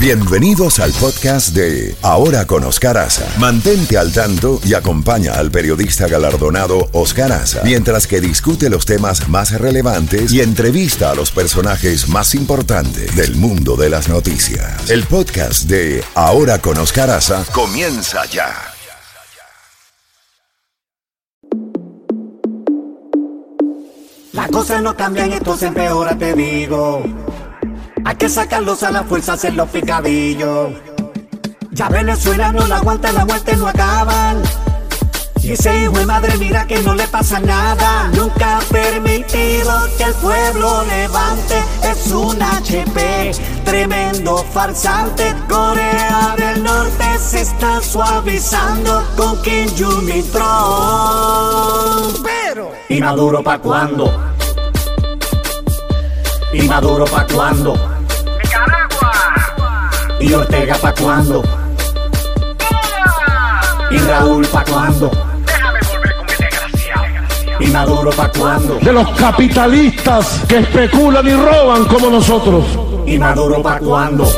Bienvenidos al podcast de Ahora con Oscar Aza. Mantente al tanto y acompaña al periodista galardonado Oscar Aza mientras que discute los temas más relevantes y entrevista a los personajes más importantes del mundo de las noticias. El podcast de Ahora con Oscar Aza comienza ya. Las cosas no cambian, esto se empeora, te digo. Hay que sacarlos a la fuerza, hacer los picadillos. Ya Venezuela no la aguanta, la muerte no acaban. Y ese hijo de madre mira que no le pasa nada. Nunca ha permitido que el pueblo levante. Es un HP, tremendo farsante. Corea del Norte se está suavizando con Kim Jong-un Pero, ¿y Maduro pa' cuándo? ¿Y Maduro pa' cuándo? ¿Y Ortega pa' cuándo? ¿Y Raúl pa' cuándo? ¿Y Maduro pa' cuándo? de los capitalistas que especulan y roban como nosotros. ¿Y Maduro pa' cuándo?